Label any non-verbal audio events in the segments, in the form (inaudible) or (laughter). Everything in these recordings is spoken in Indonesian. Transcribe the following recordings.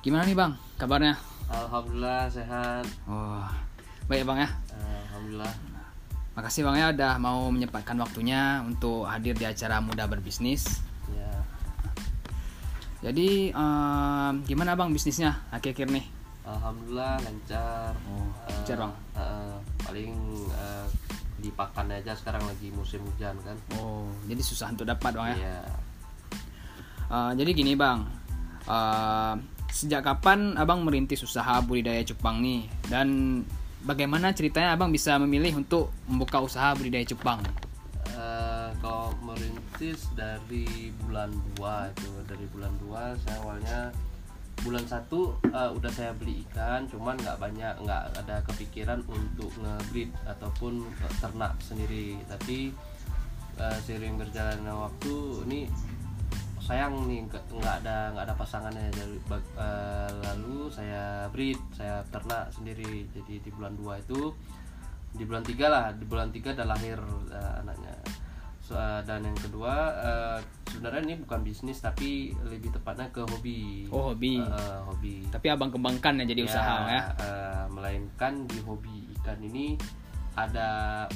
Gimana nih bang kabarnya? Alhamdulillah sehat. Oh, baik ya bang ya. Alhamdulillah. Makasih bang ya udah mau menyempatkan waktunya untuk hadir di acara Muda Berbisnis. Ya, Jadi em, gimana bang bisnisnya akhir-akhir nih? alhamdulillah lancar. Oh, Eh, lancar, Bang. eh, paling eh, di pakan aja sekarang lagi musim hujan kan. Oh, jadi susah untuk dapat bang ya. Iya. Eh, jadi gini bang, Eh, sejak kapan abang merintis usaha budidaya cupang nih? Dan bagaimana ceritanya abang bisa memilih untuk membuka usaha budidaya cupang? Eh, kalau merintis dari bulan 2 itu dari bulan 2 saya awalnya bulan satu eh, udah saya beli ikan cuman nggak banyak nggak ada kepikiran untuk ngebreed ataupun ternak sendiri tapi eh, seiring berjalannya waktu ini sayang nih nggak ada nggak ada pasangannya dari eh, lalu saya breed saya ternak sendiri. Jadi di bulan 2 itu di bulan tiga lah di bulan tiga ada lahir eh, anaknya. So, eh, dan yang kedua eh, sebenarnya ini bukan bisnis tapi lebih tepatnya ke hobi. Oh hobi. Eh, hobi. Tapi abang kembangkan ya jadi usaha ya. eh, melainkan di hobi. Ikan ini ada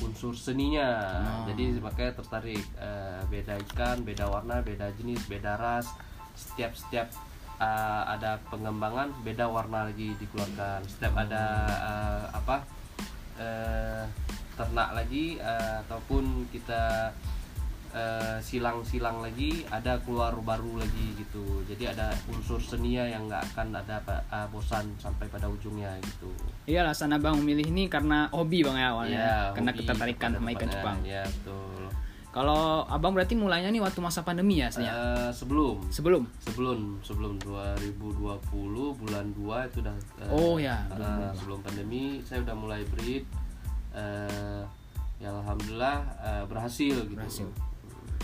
unsur seninya. Oh. jadi makanya tertarik eh, beda ikan beda warna beda jenis beda ras. Setiap setiap eh, ada pengembangan beda warna lagi dikeluarkan. Setiap ada eh, apa eh, ternak lagi eh, ataupun kita eh, silang-silang lagi ada keluar baru lagi gitu jadi ada unsur senia yang nggak akan ada eh, bosan sampai pada ujungnya gitu Iya alasan abang memilih ini karena hobi bang ya awalnya. Iya, karena hobi ketertarikan sama ikan cupang. ya betul Kalau abang berarti mulainya nih waktu masa pandemi ya aslinya? Eh, sebelum Sebelum? sebelum sebelum 2020 bulan 2 itu udah eh, Oh, ya, eh, sebelum pandemi saya udah mulai breed eh, ya alhamdulillah eh, berhasil gitu Berhasil.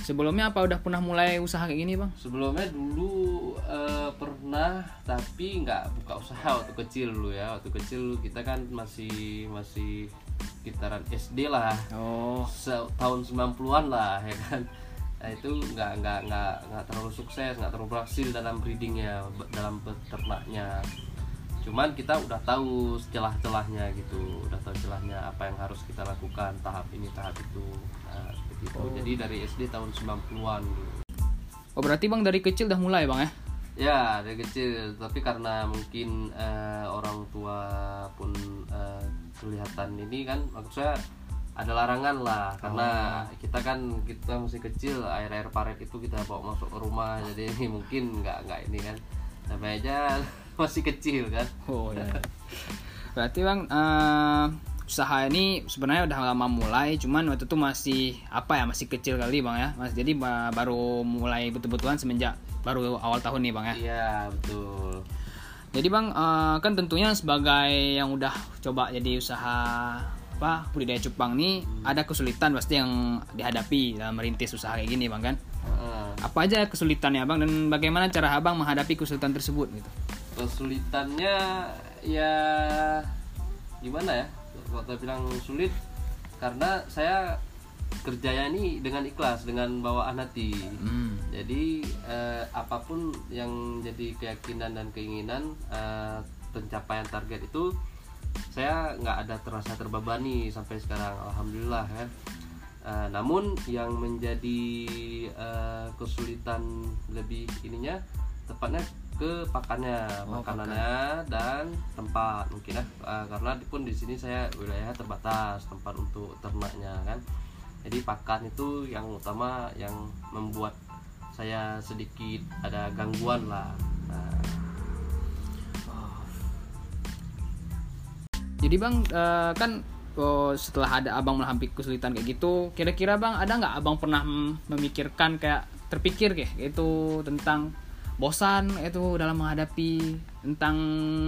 Sebelumnya apa udah pernah mulai usaha kayak gini bang? sebelumnya dulu eh, pernah tapi nggak buka usaha (laughs) waktu kecil dulu ya. Waktu kecil kita kan masih masih sekitaran SD lah. Oh, se- tahun 90-an lah ya kan. Nah, itu nggak nggak nggak nggak terlalu sukses nggak terlalu berhasil dalam breedingnya dalam beternaknya cuman kita udah tahu celah-celahnya gitu udah tahu celahnya apa yang harus kita lakukan tahap ini tahap itu. Nah, seperti itu jadi dari SD tahun 90-an dulu oh berarti bang dari kecil udah mulai bang ya? Ya dari kecil, tapi karena mungkin eh, orang tua pun eh, kelihatan ini kan, maksud saya ada larangan lah, karena kita kan kita masih kecil, air air paret itu kita bawa masuk ke rumah, jadi ini (laughs) mungkin nggak nggak ini kan, namanya aja (laughs) masih kecil kan. Oh ya. Berarti bang eh, usaha ini sebenarnya udah lama mulai, cuman waktu itu masih apa ya masih kecil kali bang ya, mas. Jadi ba- baru mulai betul-betulan semenjak baru awal tahun nih bang ya. Iya betul. Jadi bang eh, kan tentunya sebagai yang udah coba jadi usaha apa budidaya cupang nih ada kesulitan pasti yang dihadapi dalam merintis usaha kayak gini bang kan. Heeh. Apa aja kesulitannya bang dan bagaimana cara abang menghadapi kesulitan tersebut gitu? kesulitannya ya gimana ya kalau saya bilang sulit karena saya kerjanya ini dengan ikhlas dengan bawaan hati. Hmm. jadi eh, apa pun yang jadi keyakinan dan keinginan eh, pencapaian target itu saya nggak ada terasa terbebani sampai sekarang. Alhamdulillah ya. Eh, namun yang menjadi eh, kesulitan lebih ininya tepatnya ke pakannya Oh, makanannya dan tempat mungkin ya. Eh, karena pun di sini saya wilayah terbatas tempat untuk ternaknya kan. Jadi pakan itu yang utama yang membuat saya sedikit ada gangguan lah. Nah, Jadi bang eh, kan oh, setelah ada abang menghampiri kesulitan kayak gitu, kira-kira bang ada nggak abang pernah memikirkan kayak terpikir kayak itu tentang bosan itu dalam menghadapi tentang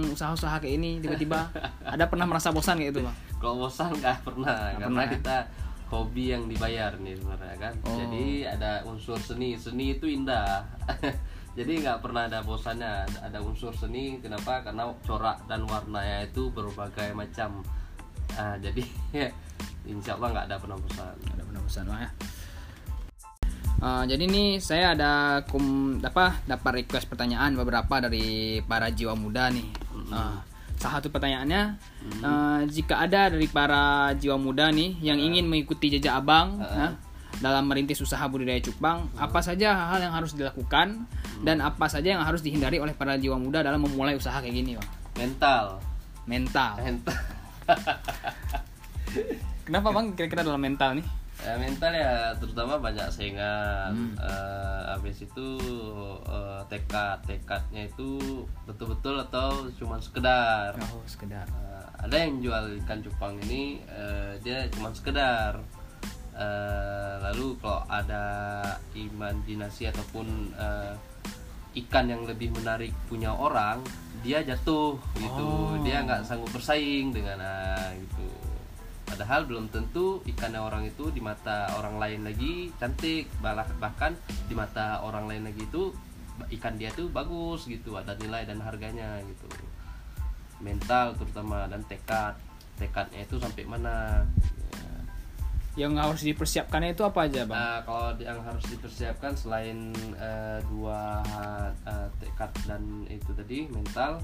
usaha-usaha kayak ini tiba-tiba (laughs) ada pernah merasa bosan kayak itu bang? kalau bosan nggak pernah Nggak karena pernah ya? kita hobi yang dibayar nih sebenarnya kan Oh. jadi ada unsur seni seni itu indah (laughs) jadi nggak pernah ada bosannya ada, unsur seni kenapa karena corak dan warnanya itu berbagai macam Ah, jadi (laughs) insya Allah nggak ada pernah bosan Ada pernah bosan bang ya? Eh, jadi nih saya ada kum apa dapat request pertanyaan beberapa dari para jiwa muda nih. Eh, salah satu pertanyaannya, eh, jika ada dari para jiwa muda nih yang ingin mengikuti jejak abang eh, dalam merintis usaha budidaya cupang, apa saja hal yang harus dilakukan dan apa saja yang harus dihindari oleh para jiwa muda dalam memulai usaha kayak gini, bang? mental Mental. mental Kenapa bang kira-kira dalam mental nih? Ya, mental ya terutama banyak saingan Eh, habis itu eh, tekad tekadnya itu betul-betul atau cuma sekedar? Oh sekedar. Eh, ada yang jual ikan cupang ini eh, dia cuma sekedar. Eh, lalu kalau ada imajinasi ataupun eh, ikan yang lebih menarik punya orang dia jatuh gitu. Oh. dia nggak sanggup bersaing dengan ah, gitu padahal belum tentu ikannya orang itu di mata orang lain lagi cantik bahkan di mata orang lain lagi itu ikan dia tuh bagus gitu ada nilai dan harganya gitu mental terutama dan tekad tekadnya itu sampai mana Ya. Yang harus dipersiapkannya itu apa aja bang? Nah, kalau yang harus dipersiapkan selain eh, dua eh, tekad dan itu tadi mental,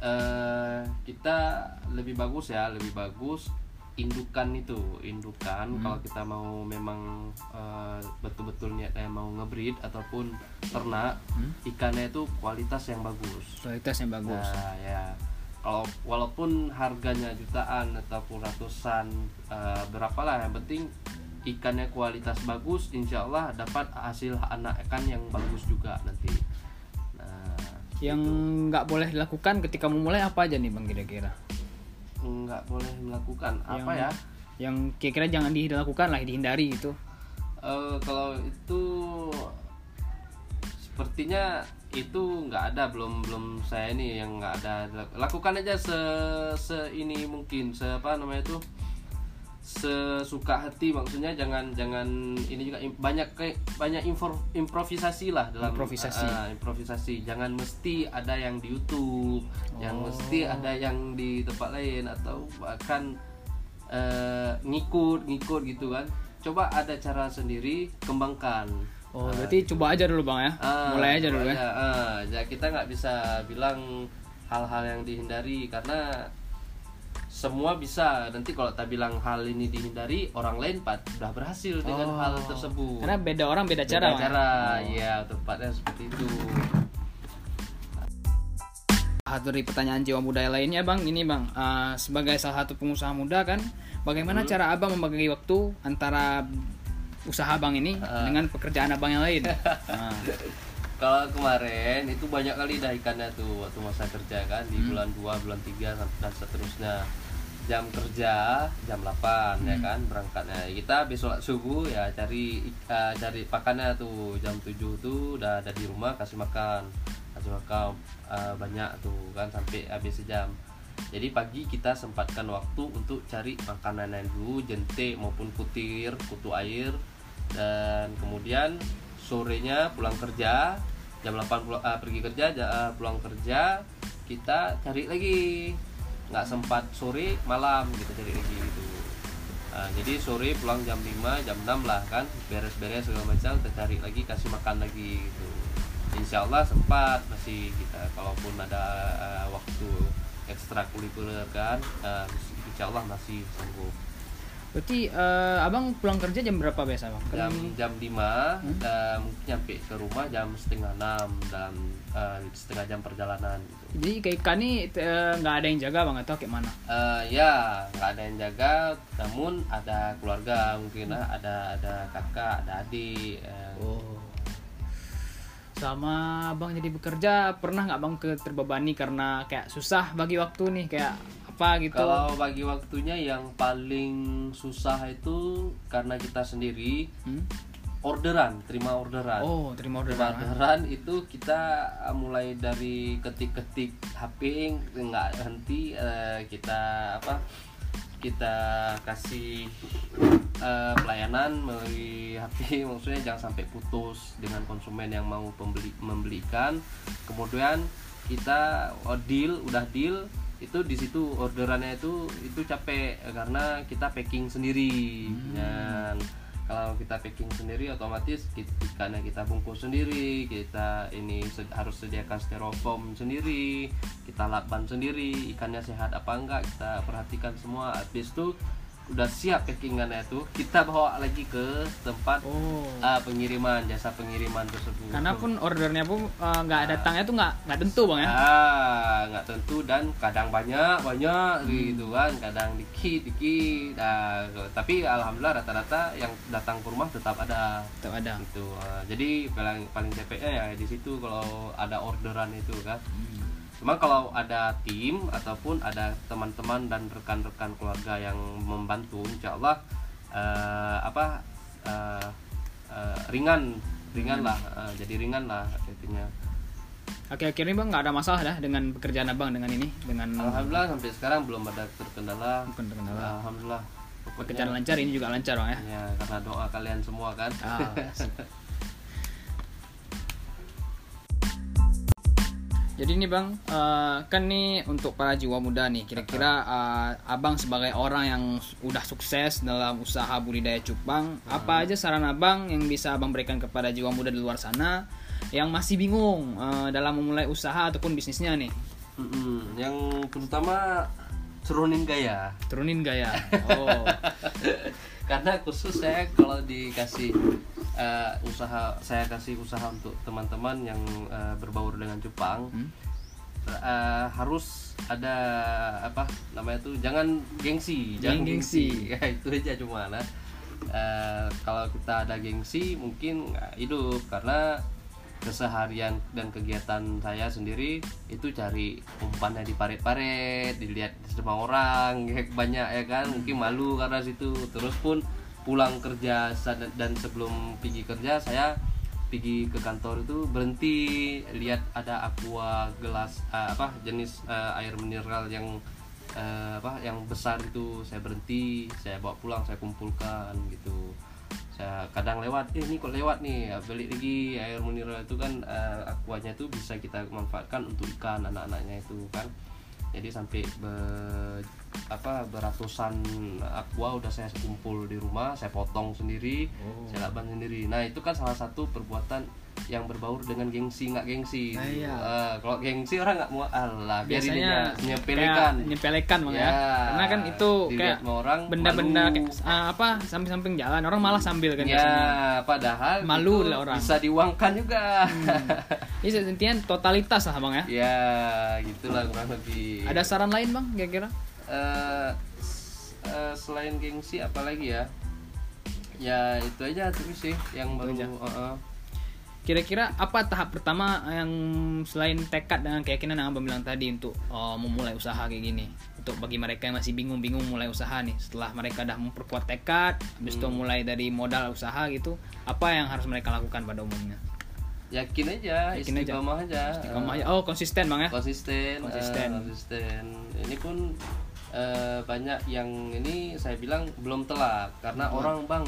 eh, kita lebih bagus ya, lebih bagus indukan itu, indukan kalau kita mau memang eh, betul-betul niatnya mau ngebreed ataupun ternak, ikannya itu kualitas yang bagus. Kualitas yang bagus. Nah, ya. Kalau walaupun harganya jutaan ataupun ratusan eh, berapa lah yang penting ikannya kualitas bagus, insya Allah dapat hasil anak ikan yang bagus juga nanti. Nah, yang nggak boleh dilakukan ketika memulai apa aja nih bang kira-kira? Nggak boleh melakukan apa Yang- ya? Yang kira-kira jangan dilakukan lah dihindari gitu. Eh, kalau itu sepertinya itu nggak ada belum belum saya ini yang nggak ada lakukan aja se se ini mungkin se apa namanya itu sesuka hati maksudnya jangan jangan ini juga banyak kayak banyak infor- improvisasi lah dalam Improvisasi. ah, improvisasi jangan mesti ada yang di YouTube yang Oh. mesti ada yang di tempat lain atau bahkan eh, ngikut ngikut gitu kan coba ada cara sendiri kembangkan Oh berarti coba aja dulu bang ya. Ah, mulai aja dulu ya. ah, ya kita nggak bisa bilang hal-hal yang dihindari karena semua bisa nanti kalau tak bilang hal ini dihindari orang lain pat udah berhasil dengan Oh. hal tersebut Karena beda orang beda Beda cara. Bang. cara ya tepatnya seperti itu Satu dari pertanyaan jiwa muda lainnya bang, ini bang, eh, sebagai salah satu pengusaha muda kan, bagaimana Hmm. cara abang membagi waktu antara usaha abang ini Ah. dengan pekerjaan abang yang lain? Nah, (laughs) kalau kemarin itu banyak kali dah ikannya tuh waktu masa kerja kan di Hmm. bulan 2, bulan 3 sampai dan seterusnya jam kerja jam 8 ya Hmm. kan berangkatnya kita besok subuh ya cari eh, cari pakannya tuh. Jam 7 tuh udah ada di rumah kasih makan. Kasih makan eh, banyak tuh kan sampai habis sejam. Jadi pagi kita sempatkan waktu untuk cari makanan yang dulu jente maupun kutir kutu air. Dan kemudian sorenya pulang kerja jam 8 pulang, ah, pergi kerja ja- ah, pulang kerja kita cari lagi nggak sempat sore malam kita cari lagi gitu. Nah, jadi sore pulang jam 5 jam 6 lah kan beres-beres segala macam cari lagi kasih makan lagi gitu. Insya Allah sempat masih kita kalaupun ada ah, waktu ekstrakurikuler kan ah, Insya Allah masih sanggup berarti eh, abang pulang kerja jam berapa biasa bang? Jam jam 5 dan mungkin nyampe ke rumah jam setengah enam dalam eh, setengah jam perjalanan gitu. Jadi kayak ikan nih eh, nggak ada yang jaga bang atau kayak mana? Eh, ya nggak ada yang jaga namun ada keluarga mungkin lah ada ada kakak ada adik eh, Oh. Sama abang jadi bekerja pernah nggak bang ke terbebani karena kayak susah bagi waktu nih kayak apa gitu? kalau bagi waktunya yang paling susah itu karena kita sendiri Hmm? orderan terima orderan Oh terima order Terima orderan itu kita uh, mulai dari ketik-ketik HP nggak henti uh, kita apa kita kasih uh, pelayanan melalui HP maksudnya jangan sampai putus dengan konsumen yang mau pembeli membelikan kemudian kita oh, deal udah deal itu di situ orderannya itu itu capek karena kita packing sendiri. Dan kalau kita packing sendiri otomatis kita, ikannya kita bungkus sendiri kita ini se- harus sediakan styrofoam sendiri kita lakban sendiri ikannya sehat apa enggak kita perhatikan semua. Habis itu udah siap packingannya itu kita bawa lagi ke tempat oh. ah, pengiriman jasa pengiriman tersebut. Karena pun ordernya pun eh, nggak datangnya tuh nggak nggak tentu bang ya? Ah nggak tentu dan kadang banyak banyak gitu kan kadang dikit dikit. Nah, tapi alhamdulillah rata-rata yang datang ke rumah tetap ada. Tetap ada. Gitu. Ah, jadi paling paling capeknya ya di situ kalau ada orderan itu kan cuma kalau ada tim ataupun ada teman-teman dan rekan-rekan keluarga yang membantu insya Allah eh, apa eh, eh, ringan ringan lah eh, jadi ringan lah intinya akhir-akhir ini bang nggak ada masalah dah dengan pekerjaan abang dengan ini dengan Alhamdulillah sampai sekarang belum ada terkendala. Bukan terkendala. Alhamdulillah. pekerjaan lancar ini juga lancar bang ya ya karena doa kalian semua kan. Ah, Jadi nih bang, eh, kan nih untuk para jiwa muda nih, kira-kira eh, abang sebagai orang yang udah sukses dalam usaha budidaya cupang, apa aja saran abang yang bisa abang berikan kepada jiwa muda di luar sana yang masih bingung eh, dalam memulai usaha ataupun bisnisnya nih? Mm-mm. Yang pertama turunin gaya. Turunin gaya. (laughs) Oh, karena khusus saya kalau dikasih eh, usaha saya kasih usaha untuk teman-teman yang eh, berbaur dengan Jepang. Hmm. eh, harus ada apa namanya tuh jangan gengsi Jangan gengsi. (laughs) ya itu aja cuma nah Eh, kalau kita ada gengsi mungkin nggak hidup. Karena keseharian dan kegiatan saya sendiri itu cari umpannya di paret-paret dilihat sama orang ya, (laughs) banyak ya kan? Mungkin malu karena situ. Terus pun pulang kerja dan sebelum pergi kerja saya pergi ke kantor itu berhenti lihat ada aqua gelas eh, apa jenis eh, air mineral yang eh, apa yang besar itu saya berhenti saya bawa pulang saya kumpulkan gitu. Saya kadang lewat eh ini kok lewat nih ya, beli lagi air mineral itu kan eh, aquanya itu bisa kita manfaatkan untuk ikan anak-anaknya itu kan. Jadi sampai be- apa beratusan aqua udah saya kumpul di rumah saya potong sendiri Oh. saya lakban sendiri nah itu kan salah satu perbuatan yang berbaur dengan gengsi nggak gengsi Nah, iya. Eh, kalau gengsi orang nggak mau alah biarin biasanya nyepelekan nyepelekan bang ya. Ya, Karena kan itu kayak orang benda-benda kayak, ah, apa samping-samping jalan orang malah sambil kan ya biasanya. padahal Malu itu lah orang. bisa diuangkan juga Ini intinya totalitas lah bang ya. ya gitulah kurang lebih Ada saran lain bang kira-kira? Eh, selain gengsi apalagi ya ya itu aja tuh sih yang baru aja. uh, uh. Kira-kira apa tahap pertama yang selain tekad dengan keyakinan yang abang bilang tadi untuk oh, memulai usaha kayak gini? Untuk bagi mereka yang masih bingung-bingung mulai usaha nih, setelah mereka udah memperkuat tekad, habis itu mulai dari modal usaha gitu, apa yang harus mereka lakukan pada umumnya? yakin aja Yakin aja. istiqomah aja Istiqomah Eh, aja. Oh konsisten bang ya? konsisten Konsisten. konsisten ini pun eh, banyak yang ini saya bilang belum telat karena orang bang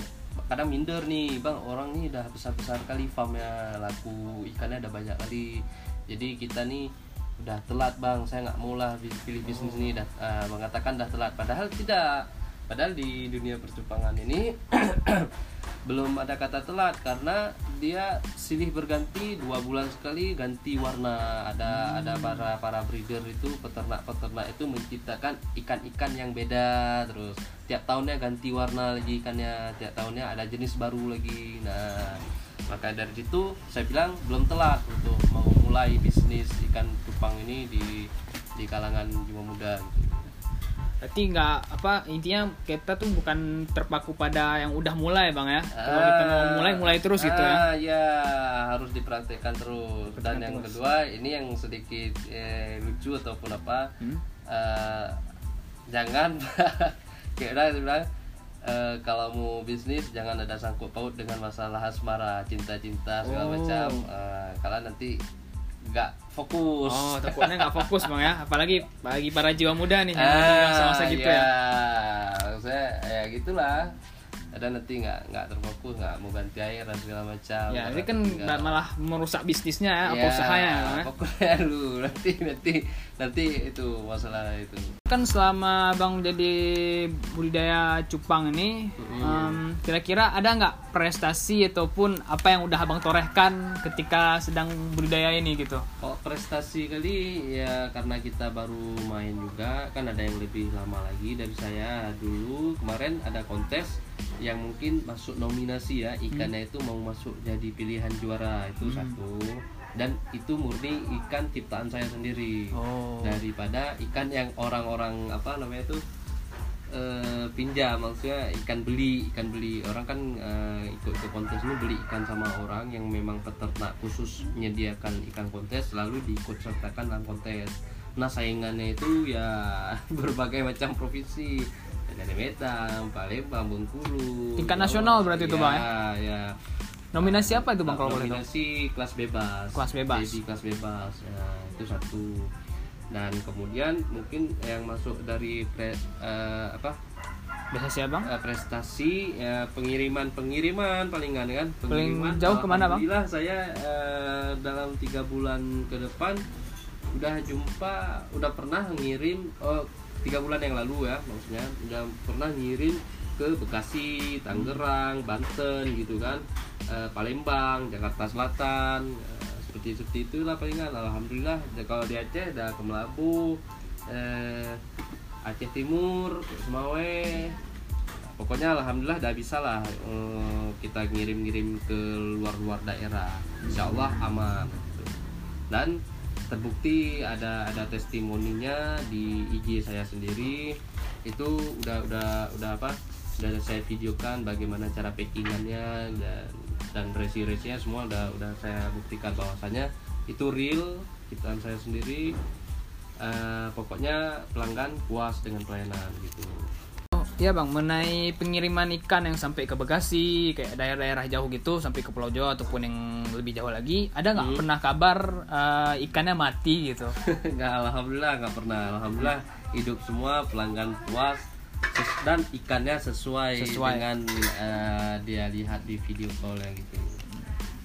kadang minder nih bang orang nih udah besar besar kali farmnya laku ikannya ada banyak kali. Jadi kita nih udah telat bang saya nggak mau lah pilih bisnis ini dah eh, mengatakan dah telat padahal tidak padahal di dunia percupangan ini (clears throat) belum ada kata telat karena dia silih berganti dua bulan sekali ganti warna. Ada ada para para breeder itu peternak peternak itu menciptakan ikan-ikan yang beda terus tiap tahunnya ganti warna lagi ikannya tiap tahunnya ada jenis baru lagi. Nah maka dari situ saya bilang belum telat untuk mau mulai bisnis ikan cupang ini di di kalangan jiwa muda gitu. Berarti nggak apa intinya kita tuh bukan terpaku pada yang udah mulai bang ya. Kalau kita mau mulai mulai terus gitu ya. Ah, ya harus dipraktekkan terus. Dan yang terus. kedua ini yang sedikit eh, lucu ataupun apa, Hmm? eh, jangan (laughs) kira bilang eh, kalau mau bisnis jangan ada sangkut paut dengan masalah asmara, cinta-cinta segala Oh. macam. Eh, kalau nanti nggak fokus. Oh takutnya nggak fokus bang ya. Apalagi bagi para jiwa muda nih yang Ah, masa-masa gitu ya. Saya ya gitulah. Ada nanti nggak nggak terfokus nggak mau ganti air dan segala macam. Ya ini kan tinggal- malah merusak bisnisnya ya, apa Ya, usahanya ya. pokoknya lu (laughs) nanti nanti nanti itu masalah itu. Kan selama bang jadi budidaya cupang ini em, kira-kira ada nggak prestasi ataupun apa yang udah abang torehkan ketika sedang budidaya ini gitu? Oh prestasi kali ya karena kita baru main juga kan ada yang lebih lama lagi dari saya dulu. Kemarin ada kontes yang mungkin masuk nominasi ya ikannya itu mau masuk jadi pilihan juara itu satu. Dan itu murni ikan ciptaan saya sendiri. Oh. Daripada ikan yang orang-orang apa namanya itu eh, pinjam maksudnya ikan beli ikan beli. Orang kan eh, ikut ke kontes ini beli ikan sama orang yang memang peternak khusus menyediakan ikan kontes lalu diikut sertakan dalam kontes. Nah saingannya itu ya (laughs) berbagai macam provinsi dari Medan, Palembang, Bengkulu Tingkat nasional berarti itu, Bang, ya, ya. nominasi apa itu bang kalau boleh tahu Nominasi kelas bebas. Kelas bebas. Jadi kelas bebas. Ya, itu satu. Dan kemudian mungkin yang masuk dari pre, eh, apa biasa sih bang eh, prestasi ya, pengiriman pengiriman palingan kan pengiriman jauh ke mana, Bang? Alhamdulillah saya eh, dalam tiga bulan ke depan udah jumpa udah pernah ngirim oh tiga bulan yang lalu ya maksudnya. Udah pernah ngirim ke Bekasi Tangerang Banten gitu kan. Eh, Palembang Jakarta Selatan eh, seperti seperti itulah palingan. Alhamdulillah kalau di Aceh ada ke Melabu eh, Aceh Timur Semawe pokoknya alhamdulillah udah bisa lah kita ngirim-ngirim ke luar-luar daerah. Insya Allah aman. Dan terbukti ada ada testimoninya di IG saya sendiri. Itu udah udah udah apa? Sudah saya videokan bagaimana cara packingannya dan dan resi-resinya semua udah udah saya buktikan bahwasannya itu real ciptaan saya sendiri. Eh, pokoknya pelanggan puas dengan pelayanan gitu Iya bang, mengenai pengiriman ikan yang sampai ke Bekasi, kayak daerah-daerah jauh gitu, sampai ke Pulau Jawa ataupun yang lebih jauh lagi, ada nggak? Pernah kabar eh, ikannya mati gitu? (laughs) nggak alhamdulillah nggak pernah. Alhamdulillah hidup semua pelanggan puas dan ikannya sesuai, Sesuai. dengan eh, dia lihat di video call gitu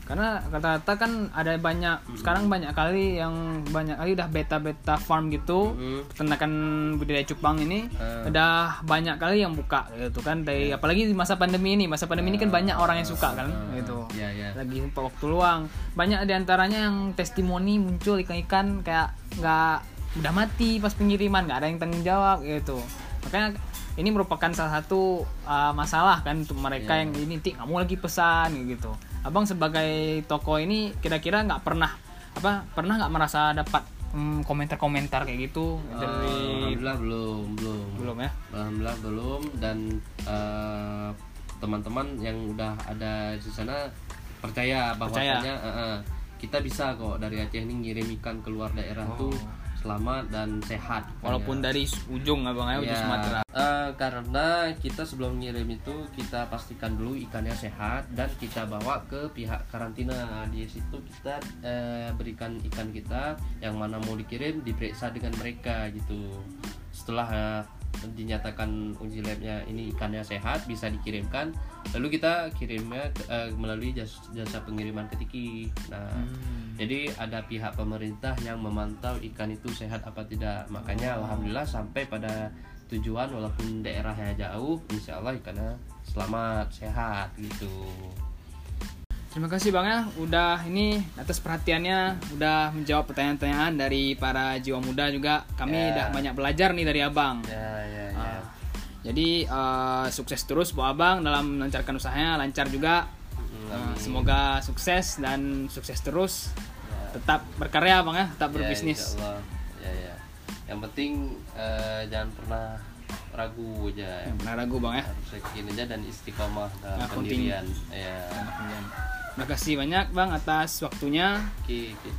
Karena kata-kata kan ada banyak, sekarang banyak kali yang banyak kali udah beta-beta farm gitu, Hmm. peternakan budidaya cupang ini, Eh. udah banyak kali yang buka gitu kan, dari apalagi di masa pandemi ini, masa pandemi ini kan banyak orang yang suka kan, gitu. ya ya lagi waktu luang. Banyak di antaranya yang testimoni muncul ikan-ikan kayak nggak udah mati pas pengiriman nggak ada yang tanggung jawab gitu. Makanya ini merupakan salah satu uh, masalah kan untuk mereka yang ini tik kamu lagi pesan gitu abang sebagai toko ini kira-kira nggak pernah apa pernah nggak merasa dapat hmm, komentar-komentar kayak gitu? Dari alhamdulillah belum belum. Belum ya? Alhamdulillah belum. Dan eh, teman-teman yang udah ada di sana percaya bahwasanya eh, eh, kita bisa kok dari Aceh ini ngirim ikan keluar daerah tuh selamat dan sehat. Walaupun dari ujung abang ya ujung Ya, Sumatera. Eh, karena kita sebelum ngirim itu kita pastikan dulu ikannya sehat dan kita bawa ke pihak karantina. Di situ kita eh, berikan ikan kita yang mana mau dikirim diperiksa dengan mereka gitu. Setelah eh, dinyatakan uji labnya ini ikannya sehat bisa dikirimkan lalu kita kirimnya eh, melalui jasa, jasa pengiriman ke Tiki nah Hmm. jadi ada pihak pemerintah yang memantau ikan itu sehat apa tidak. Makanya alhamdulillah sampai pada tujuan walaupun daerahnya jauh, insya Allah ikannya selamat sehat gitu. Terima kasih Bang ya, udah ini atas perhatiannya, udah menjawab pertanyaan-pertanyaan dari para jiwa muda juga. Kami Ya. udah banyak belajar nih dari Abang. Ya ya Ah, jadi eh, sukses terus buat Abang dalam melancarkan usahanya, lancar juga. Eh, semoga sukses dan sukses terus. Tetap berkarya Bang ya, tetap berbisnis. Ya, ya ya. Yang penting eh, jangan pernah ragu aja. Yang pernah ragu Bang ya. Harus yakin aja dan istiqomah dalam Nah, pendirian. Ya. Terima kasih banyak Bang atas waktunya. Oke, oke.